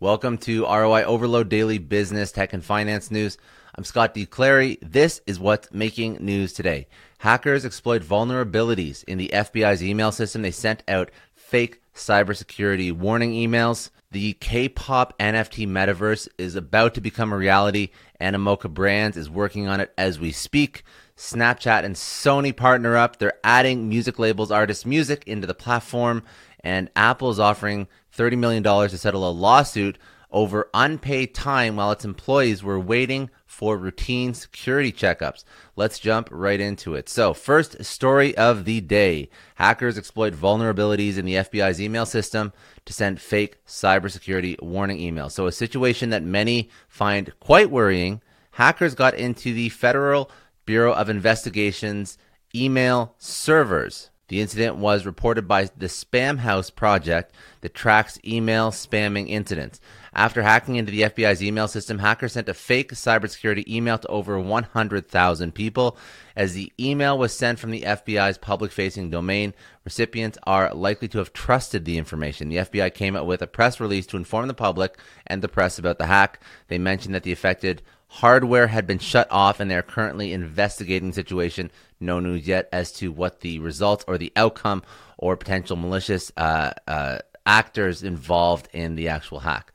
Welcome to ROI Overload Daily Business, Tech, and Finance News. I'm Scott D. Clary. This is what's making news today. Hackers exploit vulnerabilities in the FBI's email system. They sent out fake cybersecurity warning emails. The K-pop NFT metaverse is about to become a reality. Animoca Brands is working on it as we speak. Snapchat and Sony partner up. They're adding music labels, artists' music into the platform, and Apple is offering $30 million to settle a lawsuit over unpaid time while its employees were waiting for routine security checkups. Let's jump right into it. So, first story of the day hackers exploit vulnerabilities in the FBI's email system to send fake cybersecurity warning emails. So, a situation that many find quite worrying. Hackers got into the Federal Bureau of Investigation's email servers the incident was reported by the Spamhaus project that tracks email spamming incidents. After hacking into the FBI's email system, hackers sent a fake cybersecurity email to over 100,000 people. As the email was sent from the FBI's public facing domain, recipients are likely to have trusted the information. The FBI came out with a press release to inform the public and the press about the hack. They mentioned that the affected hardware had been shut off and they're currently investigating the situation. No news yet as to what the results or the outcome or potential malicious uh, uh, actors involved in the actual hack.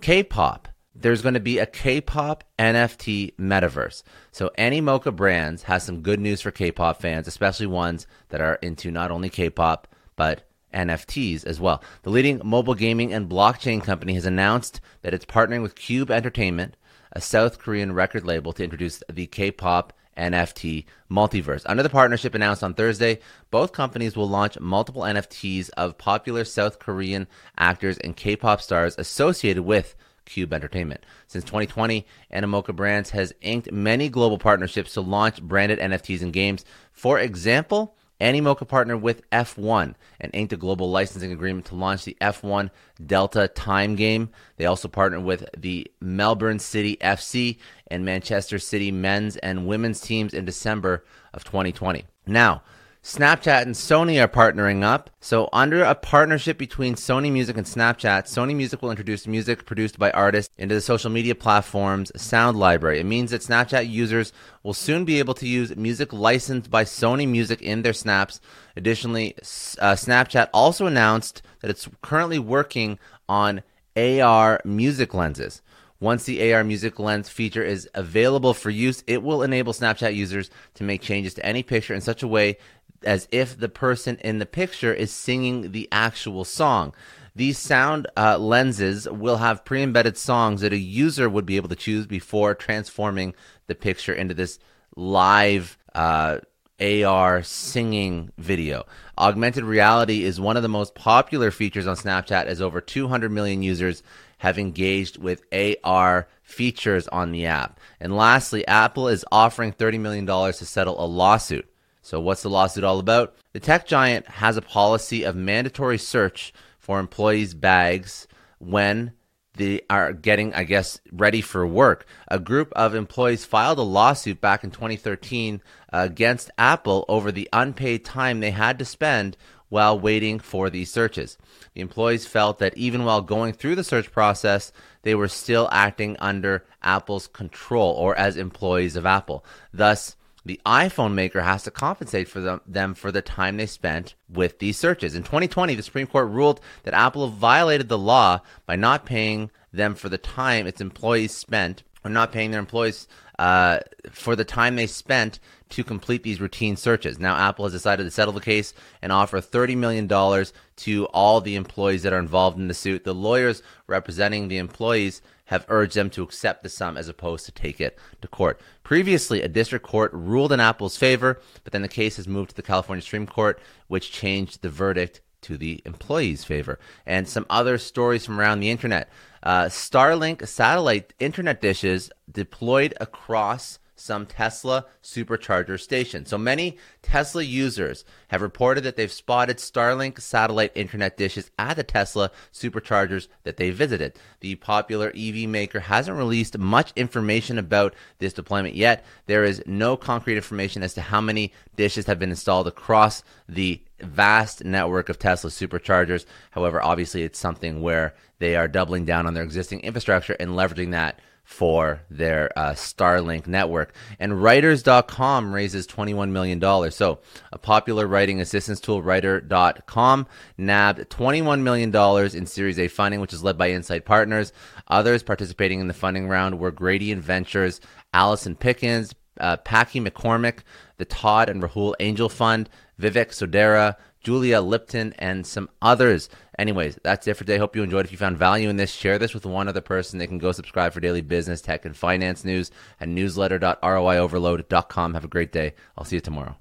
K pop. There's going to be a K pop NFT metaverse. So, Animoca Brands has some good news for K pop fans, especially ones that are into not only K pop, but NFTs as well. The leading mobile gaming and blockchain company has announced that it's partnering with Cube Entertainment a South Korean record label, to introduce the K pop NFT multiverse. Under the partnership announced on Thursday, both companies will launch multiple NFTs of popular South Korean actors and K pop stars associated with Cube Entertainment. Since 2020, Animoca Brands has inked many global partnerships to launch branded NFTs and games. For example, Animoca partnered with F1 and inked a global licensing agreement to launch the F1 Delta Time game. They also partnered with the Melbourne City FC and Manchester City men's and women's teams in December of 2020. Now, Snapchat and Sony are partnering up. So, under a partnership between Sony Music and Snapchat, Sony Music will introduce music produced by artists into the social media platform's sound library. It means that Snapchat users will soon be able to use music licensed by Sony Music in their snaps. Additionally, uh, Snapchat also announced that it's currently working on AR music lenses. Once the AR music lens feature is available for use, it will enable Snapchat users to make changes to any picture in such a way as if the person in the picture is singing the actual song. These sound uh, lenses will have pre embedded songs that a user would be able to choose before transforming the picture into this live uh, AR singing video. Augmented reality is one of the most popular features on Snapchat, as over 200 million users have engaged with AR features on the app. And lastly, Apple is offering $30 million to settle a lawsuit. So, what's the lawsuit all about? The tech giant has a policy of mandatory search for employees' bags when they are getting, I guess, ready for work. A group of employees filed a lawsuit back in 2013 against Apple over the unpaid time they had to spend while waiting for these searches. The employees felt that even while going through the search process, they were still acting under Apple's control or as employees of Apple. Thus, the iPhone maker has to compensate for them, them, for the time they spent with these searches. In 2020, the Supreme Court ruled that Apple violated the law by not paying them for the time its employees spent, or not paying their employees uh, for the time they spent to complete these routine searches. Now, Apple has decided to settle the case and offer $30 million to all the employees that are involved in the suit. The lawyers representing the employees have urged them to accept the sum as opposed to take it to court. Previously, a district court ruled in Apple's favor, but then the case has moved to the California Supreme Court, which changed the verdict to the employee's favor. And some other stories from around the internet. Uh, Starlink satellite internet dishes deployed across some Tesla supercharger stations. So many Tesla users have reported that they've spotted Starlink satellite internet dishes at the Tesla superchargers that they visited. The popular EV maker hasn't released much information about this deployment yet. There is no concrete information as to how many dishes have been installed across the vast network of Tesla superchargers. However, obviously, it's something where they are doubling down on their existing infrastructure and leveraging that for their uh, Starlink network. And Writers.com raises $21 million. So, a popular writing assistance tool, Writer.com, nabbed $21 million in Series A funding, which is led by Insight Partners. Others participating in the funding round were Gradient Ventures, Allison Pickens, uh, Packy McCormick, the Todd and Rahul Angel Fund, Vivek Sodera, Julia Lipton, and some others. Anyways, that's it for today. Hope you enjoyed. If you found value in this, share this with one other person. They can go subscribe for daily business, tech, and finance news at newsletter.roioverload.com. Have a great day. I'll see you tomorrow.